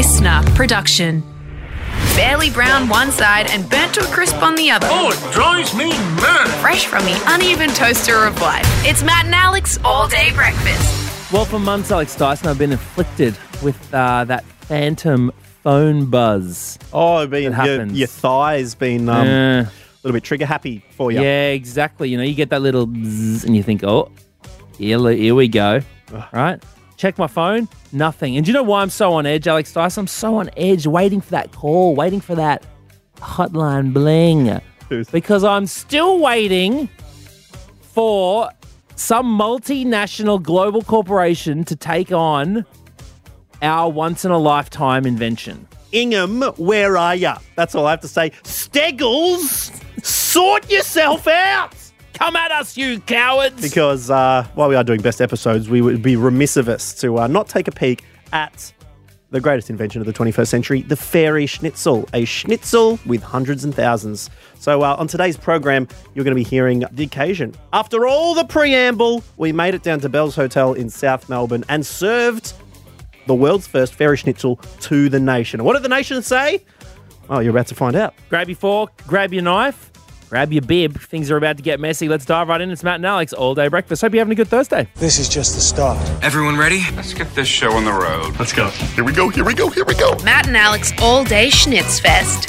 listener production. Barely brown one side and burnt to a crisp on the other. Oh, it drives me mad. Fresh from the uneven toaster of life. It's Matt and Alex all day breakfast. Well, for months, Alex Dyson, I've been afflicted with uh, that phantom phone buzz. Oh, been, your, happens. your thighs been um, Uh, a little bit trigger happy for you. yeah, exactly. You know, you get that little bzzz and you think, oh, here, here we go. Right? Check my phone, nothing. And do you know why I'm so on edge, Alex Dyson? I'm so on edge, waiting for that call, waiting for that hotline bling. Because I'm still waiting for some multinational global corporation to take on our once in a lifetime invention. Ingham, where are ya? That's all I have to say. Steggles, sort yourself out! Come at us, you cowards! Because uh, while we are doing best episodes, we would be remiss of us to uh, not take a peek at the greatest invention of the 21st century, the fairy schnitzel. A schnitzel with hundreds and thousands. So uh, on today's program, you're going to be hearing the occasion. After all the preamble, we made it down to Bell's Hotel in South Melbourne and served the world's first fairy schnitzel to the nation. What did the nation say? Oh, you're about to find out. Grab your fork, grab your knife, grab your bib. Things are about to get messy. Let's dive right in. It's Matt and Alex, all day breakfast. Hope you're having a good Thursday. This is just the start. Everyone ready? Let's get this show on the road. Let's go. Here we go, here we go, here we go. Matt and Alex all day schnitz fest.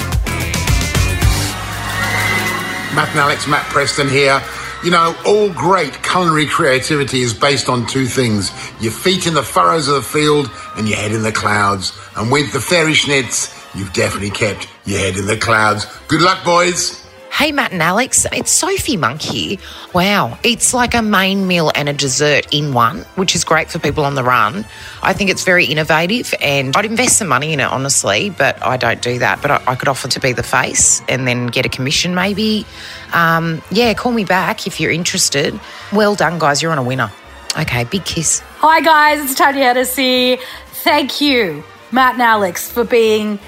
Matt and Alex, Matt Preston here. You know, all great culinary creativity is based on two things your feet in the furrows of the field and your head in the clouds. And with the fairy schnitz, you've definitely kept your head in the clouds. Good luck, boys. Hey, Matt and Alex, it's Sophie Monk here. Wow, it's like a main meal and a dessert in one, which is great for people on the run. I think it's very innovative and I'd invest some money in it, honestly, but I don't do that. But I, I could offer to be the face and then get a commission maybe. Um, yeah, call me back if you're interested. Well done, guys, you're on a winner. Okay, big kiss. Hi guys, it's Tanya Hennessy. Thank you, Matt and Alex, for being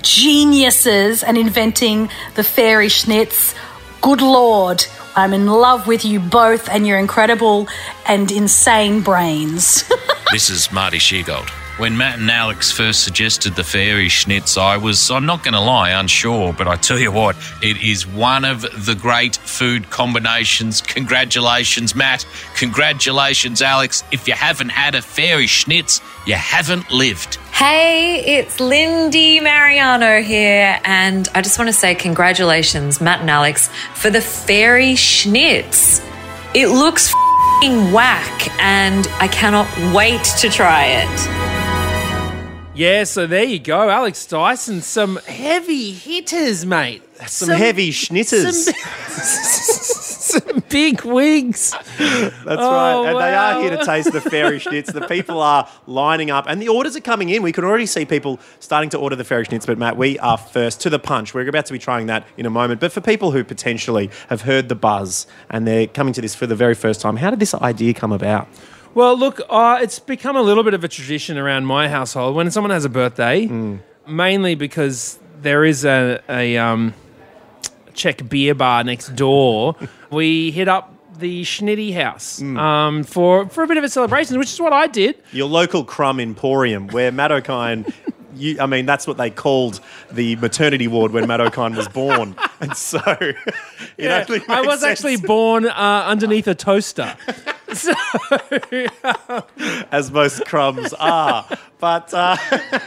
geniuses and inventing the fairy schnitz. Good lord, I'm in love with you both and your incredible and insane brains. This is Marty Sheargold. When Matt and Alex first suggested the fairy schnitz, I was, I'm not going to lie, unsure, but I tell you what, it is one of the great food combinations. Congratulations, Matt. Congratulations, Alex. If you haven't had a fairy schnitz, you haven't lived. Hey, it's Lindy Mariano here, and I just want to say congratulations, Matt and Alex, for the fairy schnitz. It looks whack, and I cannot wait to try it. Yeah, so there you go, Alex Dyson. Some heavy hitters, mate. Some, heavy schnitters. Some, some big wigs. That's Oh, right. And they are here to taste the fairy schnitz. The people are lining up and the orders are coming in. We can already see people starting to order the fairy schnitz. But Matt, we are first to the punch. We're about to be trying that in a moment. But for people who potentially have heard the buzz and they're coming to this for the very first time, how did this idea come about? Well, look, uh, it's become a little bit of a tradition around my household when someone has a birthday, mainly because there is a, a um, Czech beer bar next door. we hit up the Schnitty house um, for, for a bit of a celebration, which is what I did. Your local crumb emporium where Matt Okine. You, I mean, that's what they called the maternity ward when Matt Okine was born. And so, it Yeah, I was sense. actually born uh, underneath a toaster. so, as most crumbs are. But uh,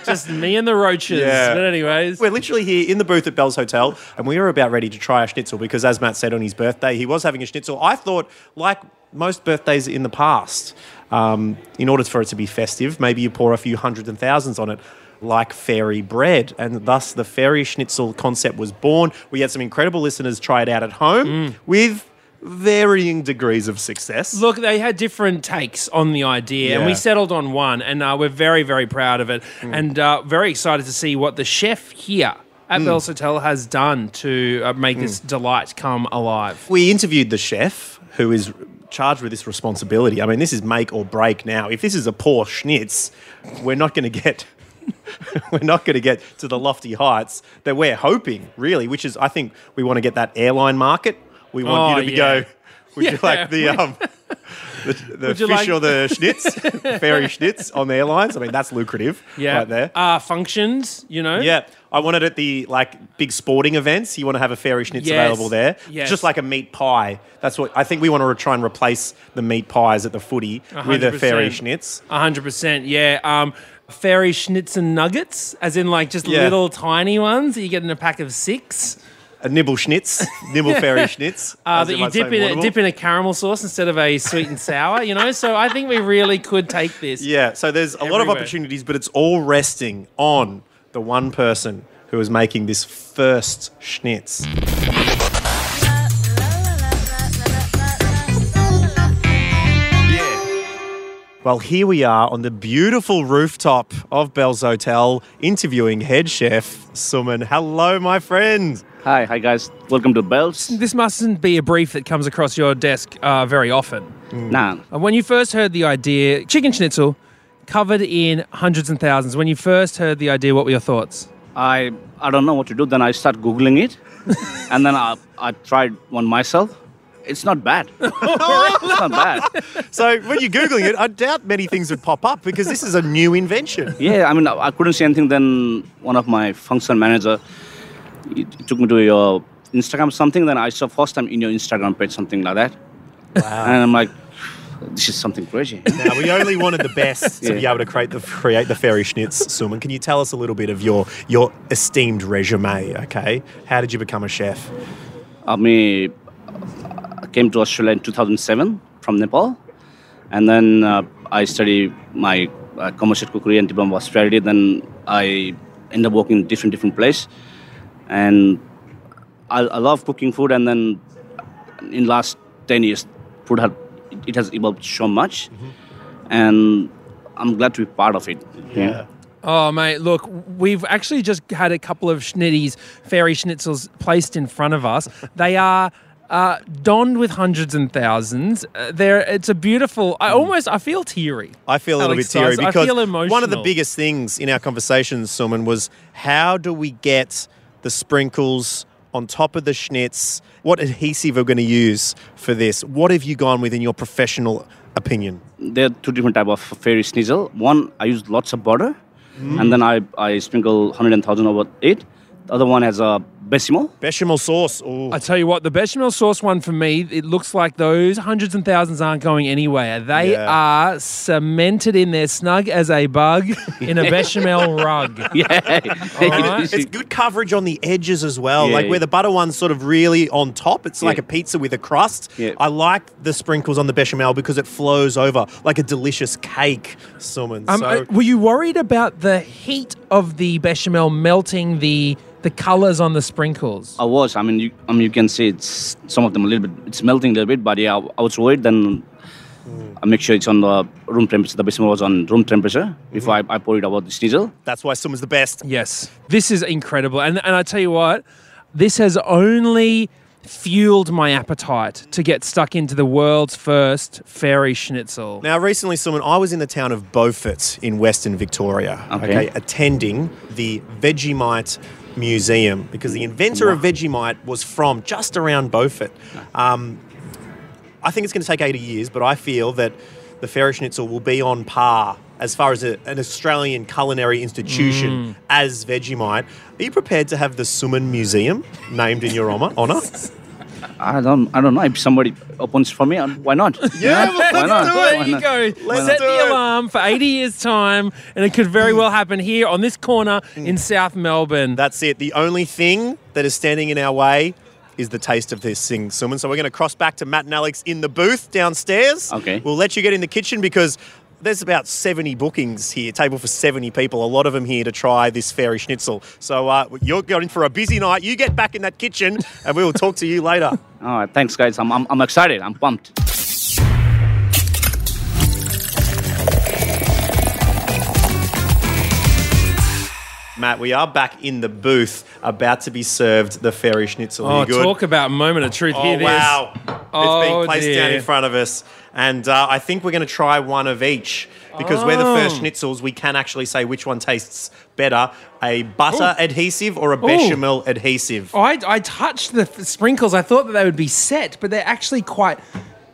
just me and the roaches. Yeah. But anyways, we're literally here in the booth at Bell's Hotel, and we are about ready to try a schnitzel because, as Matt said on his birthday, he was having a schnitzel. I thought, like most birthdays in the past, um, in order for it to be festive, maybe you pour a few hundreds and thousands on it. Like fairy bread, and thus the fairy schnitzel concept was born. We had some incredible listeners try it out at home with varying degrees of success. Look, they had different takes on the idea, and we settled on one, and uh, we're very, very proud of it, Mm. and uh, very excited to see what the chef here at Mm. Bell's Hotel has done to uh, make this delight come alive. We interviewed the chef who is charged with this responsibility. I mean, this is make or break now. If this is a poor schnitz, we're not going to get. we're not going to get to the lofty heights that we're hoping, really, which is, I think, we want to get that airline market. We want Oh, you to be yeah. go. Would you like the um, the you fish like- or the schnitz, fairy schnitz on the airlines. I mean, that's lucrative Yeah. right there. Uh, functions, you know? Yeah, I wanted at the like big sporting events. You want to have a fairy schnitz Yes. available there, Yes. just like a meat pie. That's what I think. We want to try and replace the meat pies at the footy with a fairy schnitz. A hundred percent, yeah. Um, fairy schnitz and nuggets, as in like just Yeah. little tiny ones that you get in a pack of six. A nibble schnitz, nibble fairy schnitz. Uh, as that you might say dip in, a, dip in a caramel sauce instead of a sweet and sour, you know. So I think we really could take this. Yeah, so there's a lot of Everywhere. opportunities, but it's all resting on the one person who is making this first schnitz. Well, here we are on the beautiful rooftop of Bell's Hotel interviewing head chef Suman. Hello, my friend. Hi, hi guys. Welcome to Bells. This mustn't be a brief that comes across your desk uh, very often. Nah, Uh, When you first heard the idea, chicken schnitzel covered in hundreds and thousands. When you first heard the idea, what were your thoughts? I I don't know what to do. Then I start googling it, and then I I tried one myself. It's not bad. it's not bad. So, when you're Googling it, I doubt many things would pop up because this is a new invention. Yeah, I mean I, couldn't see anything. Then one of my function manager took me to your Instagram something. Then I saw first time in your Instagram page something like that, Wow. and I'm like, this is something crazy. Now, we only wanted the best to Yeah. be able to create the create the fairy schnitz, Suman. Can you tell us a little bit of your your esteemed resume? Okay, how did you become a chef? I mean, came to Australia in 2007 from Nepal, and then uh, I studied my uh, commercial cookery and diploma hospitality. Then I ended up working in different different place, and I, I love cooking food. And then in last 10 years, food had it has evolved so much, and I'm glad to be part of it. Yeah. Oh, mate, look, we've actually just had a couple of schnitties, fairy schnitzels, placed in front of us. They are uh, donned with hundreds and thousands. Uh, they're, it's a beautiful, I almost, I feel teary. I feel a little Alex bit teary does. I because feel one of the biggest things in our conversations, Suman, was how do we get the sprinkles on top of the schnitz? What adhesive are we going to use for this? What have you gone with in your professional opinion? there are two different type of fairy schnitzel. One I use lots of butter, and then I, I sprinkle hundred and thousand over it. The other one has a bechamel. Bechamel sauce. Ooh. I tell you what, the bechamel sauce one for me, it looks like those hundreds and thousands aren't going anywhere. They Yeah. are cemented in there, snug as a bug in a bechamel rug. Yeah, right. It's good coverage on the edges as well. Yeah, like yeah. where the butter one's sort of really on top. It's like a pizza with a crust. Yeah. I like the sprinkles on the bechamel because it flows over like a delicious cake, Suman. Um, so, uh, were you worried about the heat of the bechamel melting the the colors on the sprinkles? I was. I mean, you, I mean, you can see it's some of them a little bit. It's melting a little bit, but yeah, I, I was worried. Then hmm. I make sure it's on the room temperature. The bechamel was on room temperature before hmm. I, I pour it about the schnitzel. that's why Suman's the best. Yes, this is incredible, and and I tell you what, this has only fueled my appetite to get stuck into the world's first fairy schnitzel. Now, recently, Suman, I was in the town of Beaufort in Western Victoria, Okay. attending the Vegemite Museum because the inventor of Vegemite was from just around Beaufort. Um, I think it's going to take 80 years, but I feel that the Fairy Schnitzel will be on par as far as a, an Australian culinary institution as Vegemite. Are you prepared to have the Suman Museum named in your honour? honour? I don't. I don't know if somebody opens for me. Why not? Yeah, well, why let's not? do it. Why There you not? go. Let's Set the it. alarm for 80 years' time, and it could very well happen here on this corner hmm. in South Melbourne. That's it. The only thing that is standing in our way is the taste of this thing, Suman. So we're going to cross back to Matt and Alex in the booth downstairs. Okay. We'll let you get in the kitchen because there's about 70 bookings here, table for 70 people, a lot of them here to try this fairy schnitzel. So uh, you're going for a busy night. You get back in that kitchen and we will talk to you later. All right, thanks, guys. I'm, I'm, I'm excited. I'm pumped. Matt, we are back in the booth about to be served the fairy schnitzel. Oh, you good? talk about moment of truth. Oh, Here, this. wow. Oh, it's being placed down in front of us. And uh, I think we're going to try one of each because we're the first Oh. schnitzels. We can actually say which one tastes better a butter adhesive or a bechamel adhesive. Oh, I, I touched the f- sprinkles. I thought that they would be set, but they're actually quite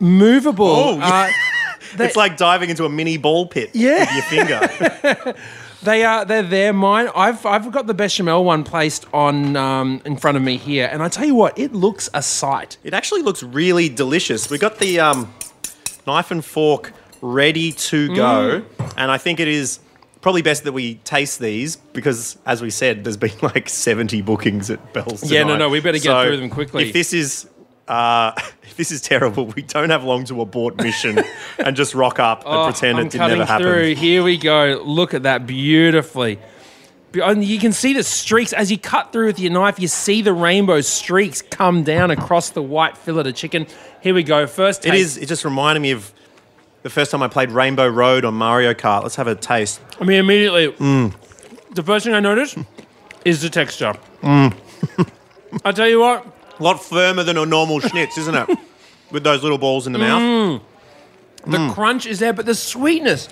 movable. Oh, uh, it's like diving into a mini ball pit Yeah. with your finger. They are they're there. Mine. I've I've got the bechamel one placed on um, in front of me here, and I tell you what, it looks a sight. it actually looks really delicious. We got the um, knife and fork ready to go, Mm. and I think it is probably best that we taste these because, as we said, there's been like 70 bookings at Bell's. Tonight. Yeah, no, no, we better get So through them quickly. If this is uh, this is terrible, we don't have long to abort mission and just rock up and Oh, pretend I'm it did cutting never happen. through. Here we go. Look at that beautifully. And you can see the streaks as you cut through with your knife. You see the rainbow streaks come down across the white fillet of chicken. Here we go. First, It taste. is. It just reminded me of the first time I played Rainbow Road on Mario Kart. Let's have a taste. I mean, immediately, Mm. the first thing I noticed is the texture. I tell you what, A lot firmer than a normal schnitz, isn't it? With those little balls in the mouth. Mm. the Mm. crunch is there, but the sweetness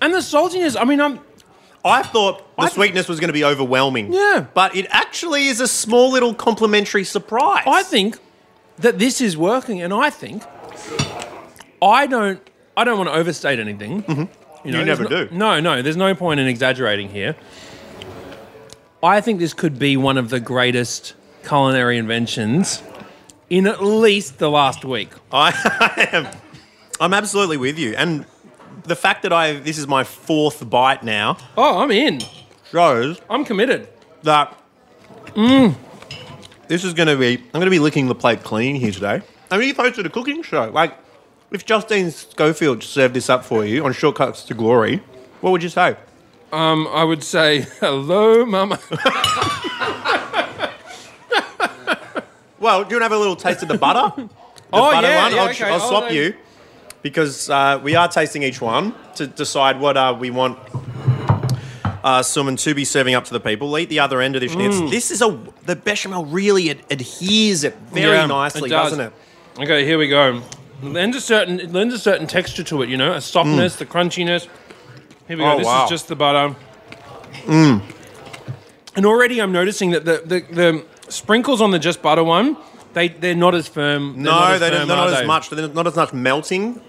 and the saltiness. I mean, I'm I thought the sweetness was going to be overwhelming. Yeah. But it actually is a small little complimentary surprise. I think that this is working, and I think I don't. I don't want to overstate anything. Mm-hmm. You there's never no, do. No, no. There's no point in exaggerating here. I think this could be one of the greatest culinary inventions in at least the last week. I am. I'm absolutely with you. And the fact that I this is my fourth bite now Oh, I'm in. shows I'm committed. that Mm. this is going to be. I'm going to be licking the plate clean here today. I mean, you posted a cooking show. Like, if Justine Schofield served this up for you on Shortcuts to Glory, what would you say? Um, I would say hello, Mama. Well, do you want to have a little taste of the butter? The Oh, butter yeah, one? yeah, I'll, okay. I'll Oh, swap no. you because uh, we are tasting each one to decide what uh, we want uh, Suman to be serving up to the people. Eat the other end of this schnitz. Mm. This is a the bechamel really ad- adheres it very Yeah, nicely, it does. doesn't it? Okay, here we go. It lends a certain it lends a certain texture to it, you know, a softness, the crunchiness. Here we go. Mm. Oh, this wow. is just the butter. Mm. And already I'm noticing that the, the, the sprinkles on the just butter one, they they're not as firm. They're not No, as they don't, firm, they're not as they? much. They're not as much melting.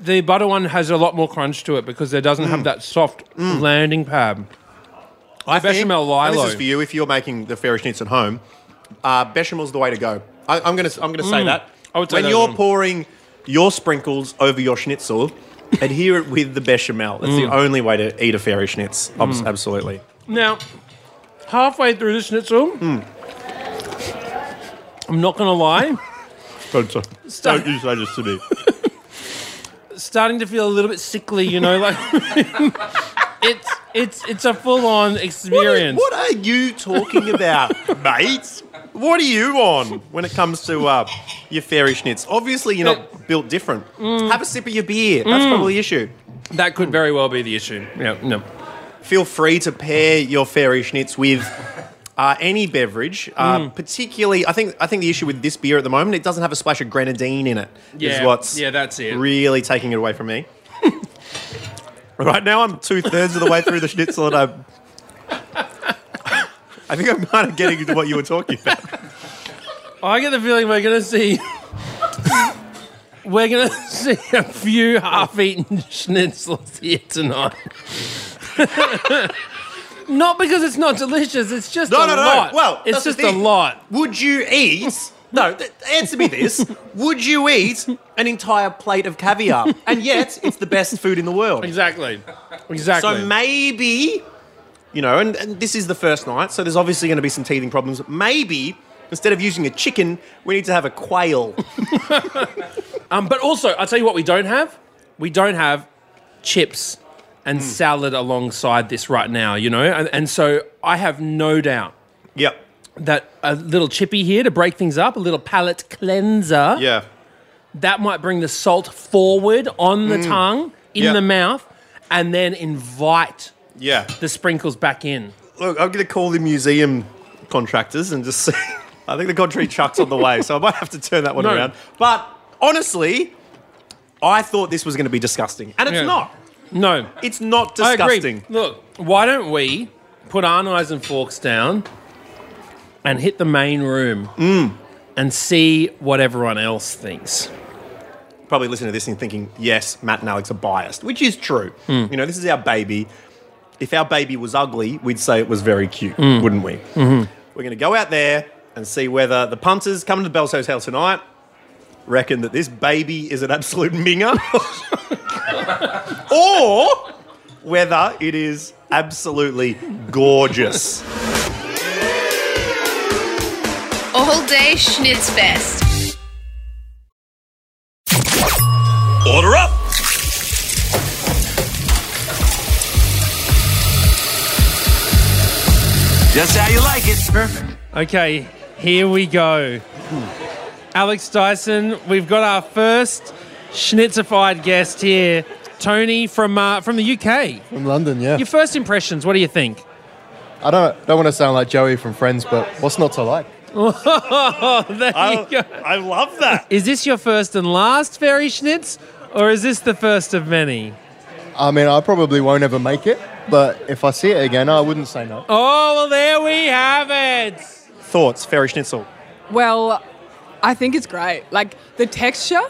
The butter one has a lot more crunch to it because it doesn't have that soft landing pad. Mm. I think- bechamel and. This is for you if you're making the fairy schnitz at home. Uh, bechamel's the way to go. I, I'm going to I'm to say Mm. that. I would say when that you're well. pouring your sprinkles over your schnitzel, adhere it with the bechamel. That's the Mm. only way to eat a fairy schnitz. Abs- Mm. Absolutely. Now, halfway through the schnitzel, Hmm. I'm not going to lie, Don't, say- Stop. don't you say this to me. starting to feel a little bit sickly. You know, like it's it's it's a full on experience. What are you talking about, mate? What are you on when it comes to uh, your fairy schnitz? Obviously, you're not built different. Have a sip of your beer. That's Mm. probably the issue. That could very well be the issue. Yeah, no. Feel free to pair your fairy schnitz with uh, any beverage. Uh, Mm. Particularly, I think I think the issue with this beer at the moment, it doesn't have a splash of grenadine in it. Is Yeah, what's yeah, that's it. really taking it away from me. right now, I'm two thirds of the way through the schnitzel, and I'm. I think I'm kind of getting into what you were talking about. I get the feeling we're going to see. We're going to see a few half-eaten schnitzels here tonight. not because it's not delicious. It's just No, a no, no. lot. Well, it's just a lot. Would you eat? No, th- answer me this. Would you eat an entire plate of caviar? And yet, it's the best food in the world. Exactly. Exactly. So maybe, you know, and, and this is the first night, so there's obviously going to be some teething problems. Maybe instead of using a chicken, we need to have a quail. Um, but also, I'll tell you what we don't have. We don't have chips and salad alongside this right now, you know? And, and so I have no doubt yep. that a little chippy here to break things up, a little palate cleanser, Yeah. that might bring the salt forward on the Mm. tongue, in Yeah. the mouth, and then invite Yeah. the sprinkles back in. Look, I'm going to call the museum contractors and just see. I think the country truck's on the way, so I might have to turn that one No. around. But honestly, I thought this was going to be disgusting, and it's Yeah. not. No. It's not disgusting. Look, why don't we put our knives and forks down and hit the main room Mm. and see what everyone else thinks? probably listening to this and thinking, yes, Matt and Alex are biased, which is true. Hmm. You know, this is our baby. If our baby was ugly, we'd say it was very cute, Hmm. wouldn't we? Mhm. We're going to go out there and see whether the punters coming to the Bell's Hotel tonight reckon that this baby is an absolute minger or whether it is absolutely gorgeous. All day Schnitz Fest. Order up! Just how you like it. Perfect. Okay, here we go. Alex Dyson, we've got our first schnitzified guest here, Tony from uh, from the UK. From London, yeah. Your first impressions, what do you think? I don't don't want to sound like Joey from Friends, but what's not to like? Oh, there you go. I love that. Is this your first and last fairy schnitz, or is this the first of many? I mean, I probably won't ever make it, but if I see it again, I wouldn't say no. Oh, well, there we have it. Thoughts, Fairy Schnitzel? Well, I think it's great. Like the texture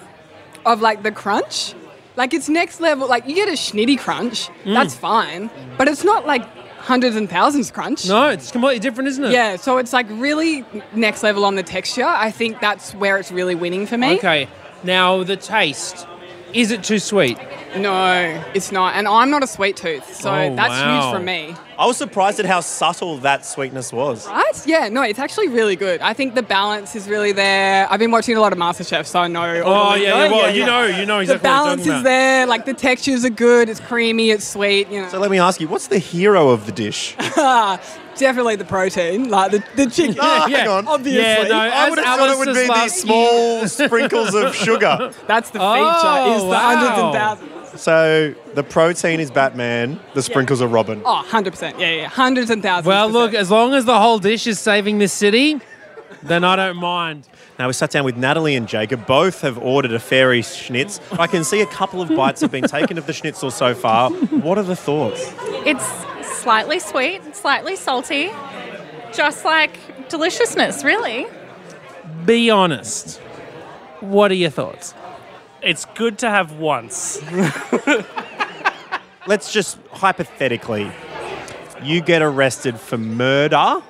of like the crunch, like it's next level. Like you get a schnitty crunch, Mm. that's fine, but it's not like hundreds and thousands crunch. No, it's completely different, isn't it? Yeah, so it's like really next level on the texture. I think that's where it's really winning for me. Okay, now the taste. Is it too sweet? No, it's not. And I'm not a sweet tooth, so Oh, that's wow. huge for me. I was surprised at how subtle that sweetness was. Right? Yeah, no, it's actually really good. I think the balance is really there. I've been watching a lot of MasterChef, so I know. Oh, the- yeah, yeah, well, you know- you know exactly The what you're balance talking is there. Like the textures are good. It's creamy. It's sweet. You know. So let me ask you, what's the hero of the dish? Definitely the protein, like the, the chicken. Ah, hang on. Obviously. Yeah, no, I would have thought it would be last- these small sprinkles of sugar. That's the feature, Oh, is the wow. hundreds and thousands. So the protein is Batman, the sprinkles are Robin. Oh, 100%. Yeah, yeah. Hundreds and thousands. Well, look, as long as the whole dish is saving the city, then I don't mind. Now we sat down with Natalie and Jacob. Both have ordered a fairy schnitz. I can see a couple of bites have been taken of the schnitzel so far. What are the thoughts? It's slightly sweet, slightly salty, just like deliciousness, really. Be honest. What are your thoughts? It's good to have once. Let's just hypothetically, you get arrested for murder.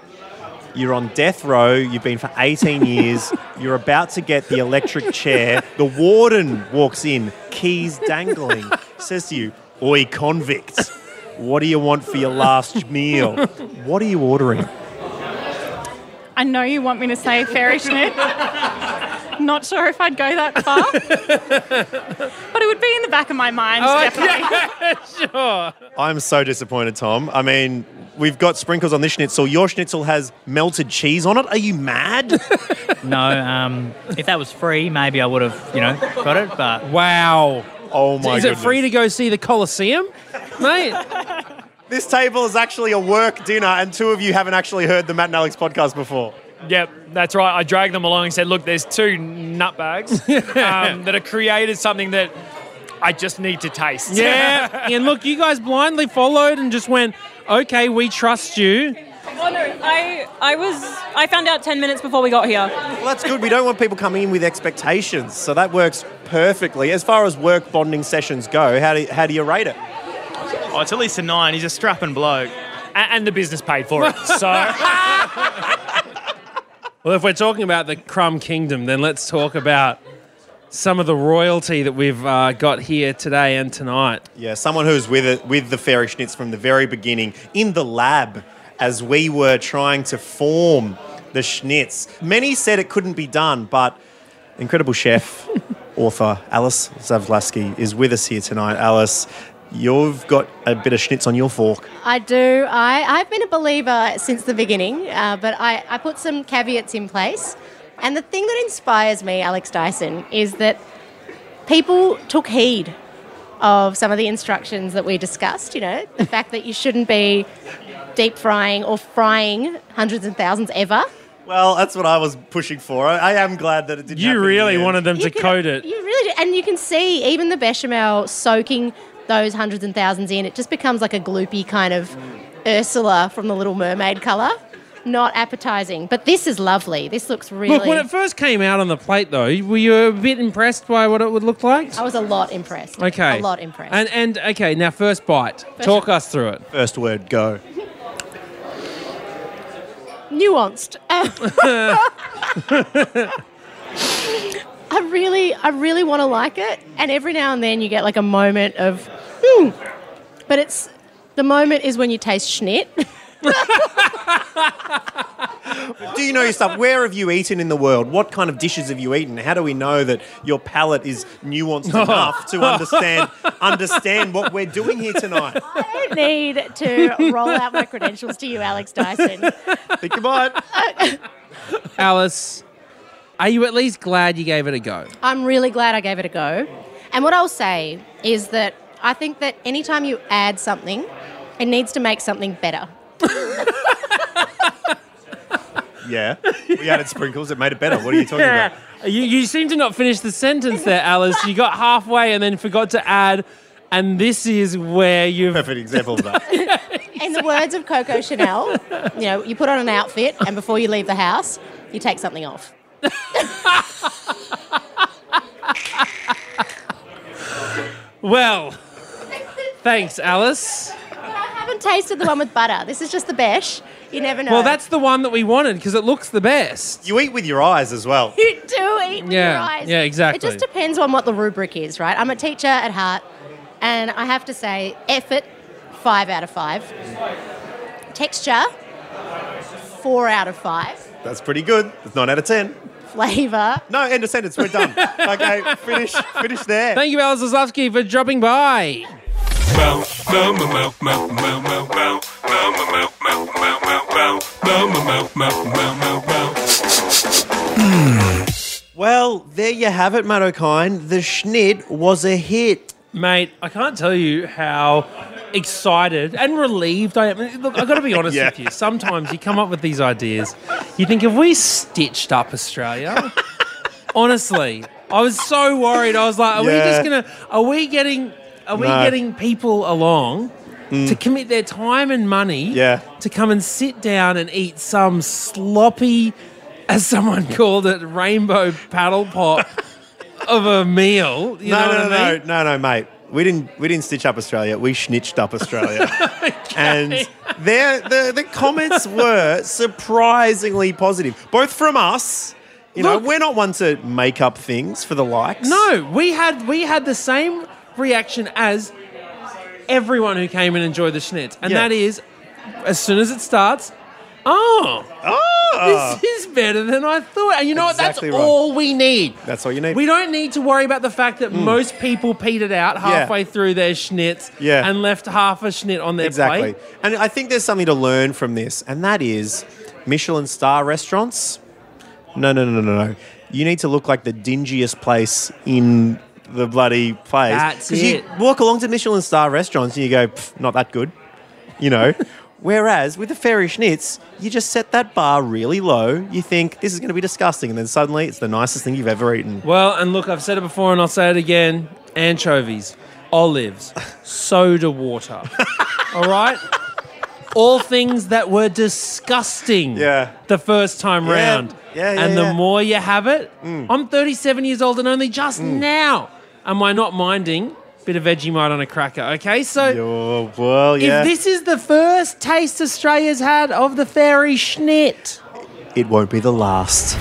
You're on death row. You've been for 18 years. You're about to get the electric chair. The warden walks in, keys dangling, says to you, Oi, convict, what do you want for your last meal? What are you ordering? I know you want me to say fairy schnit. Not sure if I'd go that far. but it would be in the back of my mind, Oh, definitely. sure. I'm so disappointed, Tom. I mean, we've got sprinkles on this schnitzel. Your schnitzel has melted cheese on it. Are you mad? No, um, if that was free, maybe I would have, you know, got it. But wow, oh my Is it free to go see the Colosseum, mate? This table is actually a work dinner, and two of you haven't actually heard the Matt and Alex podcast before. Yep, that's right. I dragged them along and said, look, there's two nutbags um, that have created something that I just need to taste. Yeah, and look, you guys blindly followed and just went, okay, we trust you. Oh no, I I was I found out ten minutes before we got here. Well, that's good. We don't want people coming in with expectations, so that works perfectly. As far as work bonding sessions go, how do you, how do you rate it? Oh, it's at least a nine. He's a strapping bloke. And, and the business paid for it. So. Well, if we're talking about the Crumb Kingdom, then let's talk about some of the royalty that we've uh, got here today and tonight. Yeah, someone who's with it with the fairy schnitz from the very beginning in the lab as we were trying to form the schnitz. Many said it couldn't be done, but incredible chef, author Alice Zaslavsky is with us here tonight. Alice, you've got a bit of schnitz on your fork. I do. I, I've been a believer since the beginning, uh, but I, I put some caveats in place. And the thing that inspires me, Alex Dyson, is that people took heed of some of the instructions that we discussed. You know, the fact that you shouldn't be deep frying or frying hundreds and thousands ever. Well, that's what I was pushing for. I, I am glad that it didn't. You happen really the wanted them to coat it. You really do. And you can see even the bechamel soaking those hundreds and thousands in. It just becomes like a gloopy kind of Ursula from the Little Mermaid colour. not appetizing. But this is lovely. This looks really. Look, when it first came out on the plate, though, were you a bit impressed by what it would look like? I was a lot impressed. Okay. A lot impressed. And and okay, now first bite. Talk us through it. First word, go. nuanced. I really, I really want to like it, and every now and then you get like a moment of, hmm. But it's the moment is when you taste schnit. Do you know your stuff? Where have you eaten in the world? What kind of dishes have you eaten? How do we know that your palate is nuanced enough to understand understand what we're doing here tonight? I don't need to roll out my credentials to you, Alex Dyson. Think about Alice, are you at least glad you gave it a go? I'm really glad I gave it a go. And what I'll say is that I think that anytime you add something, it needs to make something better. Yeah. We added sprinkles, it made it better. What are you talking about? You, you seem to not finish the sentence there, Alice. You got halfway and then forgot to add, and this is where you've. Perfect example of that. In the words of Coco Chanel, you know, you put on an outfit and before you leave the house, you take something off. Well, thanks, Alice. I haven't tasted the one with butter. This is just the besh. You never know. Well, that's the one that we wanted because it looks the best. You eat with your eyes as well. You do eat with Yeah, your eyes. yeah, exactly. It just depends on what the rubric is, right? I'm a teacher at heart, and I have to say, effort, five out of five. Texture, four out of five. That's pretty good. It's nine out of ten. Flavour, No, end of sentence. We're done. okay, finish finish there. Thank you, Alice Zaslavsky, for dropping by. Hmm. Well, there you have it, Matt Okine. The Schnit was a hit. Mate, I can't tell you how excited and relieved I am. Look, I've got to be honest Yeah. with you. Sometimes you come up with these ideas. You think, have we stitched up Australia? Honestly, I was so worried. I was like, are we Yeah. just going to, are we getting, are we No. getting people along Mm. to commit their time and money Yeah. to come and sit down and eat some sloppy, as someone called it, rainbow paddle pop of a meal? You no, know no, no, I mean? no, no, mate. We didn't we didn't stitch up Australia. We snitched up Australia. And there the the comments were surprisingly positive. Both from us. You know, we're not one to make up things for the likes. No, we had we had the same reaction as everyone who came and enjoyed the schnitz, and Yeah. that is, as soon as it starts, oh, oh, this is better than I thought. And you know Exactly what? right. That's all we need. That's all you need. We don't need to worry about the fact that hmm. most people petered out halfway through their schnitz Yeah. and left half a schnitz on their exactly. plate. And I think there's something to learn from this, and that is Michelin star restaurants. No, no, no, no, no. You need to look like the dingiest place in the bloody place. That's you it. walk along to Michelin star restaurants and you go, "Pff, not that good, you know. Whereas with the Fairy Schnitz, you just set that bar really low. You think this is going to be disgusting, and then suddenly it's the nicest thing you've ever eaten. Well, and look, I've said it before and I'll say it again anchovies, olives, soda water. All right? All things that were disgusting Yeah. the first time round. Yeah, yeah, and the yeah. more you have it, Mm. I'm 37 years old and only just now am I not minding a bit of Vegemite on a cracker. Okay, so Oh, well, yeah. if this is the first taste Australia's had of the fairy schnit, it won't be the last.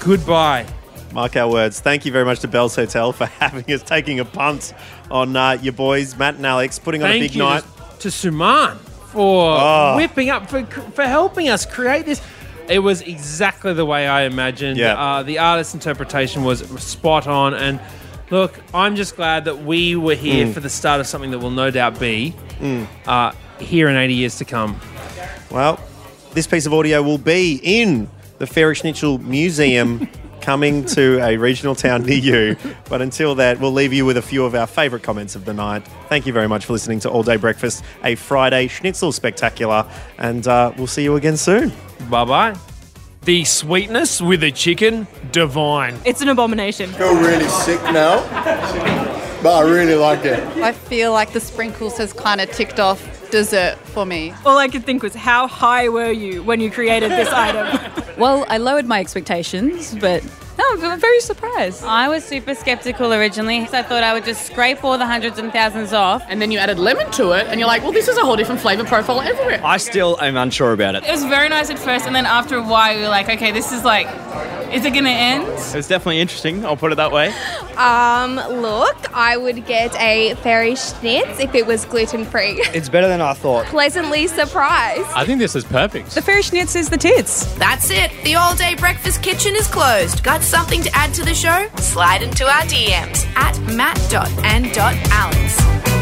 goodbye. Mark our words. Thank you very much to Bell's Hotel for having us, taking a punt on uh, your boys, Matt and Alex, putting on Thank a big night. to, to Suman for Oh. whipping up for for helping us create this. It was exactly the way I imagined. Yeah. Uh, the artist's interpretation was spot on. And look, I'm just glad that we were here Mm. for the start of something that will no doubt be uh, here in 80 years to come. Well, this piece of audio will be in the Fairy Schnitzel Museum coming to a regional town near you. But until that, we'll leave you with a few of our favourite comments of the night. Thank you very much for listening to All Day Breakfast, a Fairy Schnitzel Spectacular, and uh, we'll see you again soon. Bye bye. The sweetness with the chicken, divine. It's an abomination. I feel really sick now, but I really like it. I feel like the sprinkles has kind of ticked off dessert for me. All I could think was, how high were you when you created this item? Well, I lowered my expectations, but no, I'm very surprised. I was super skeptical originally, so I thought I would just scrape all the hundreds and thousands off. And then you added lemon to it, and you're like, well, this is a whole different flavour profile everywhere. I still am unsure about it. It was very nice at first, and then after a while, we were like, okay, this is like, is it gonna end? It's definitely interesting, I'll put it that way. Um, look, I would get a fairy schnitz if it was gluten free. It's better than I thought. Pleasantly surprised. I think this is perfect. The fairy schnitz is the tits. That's it. The all day breakfast kitchen is closed. Got something to add to the show? Slide into our DMs at matt.and.alex.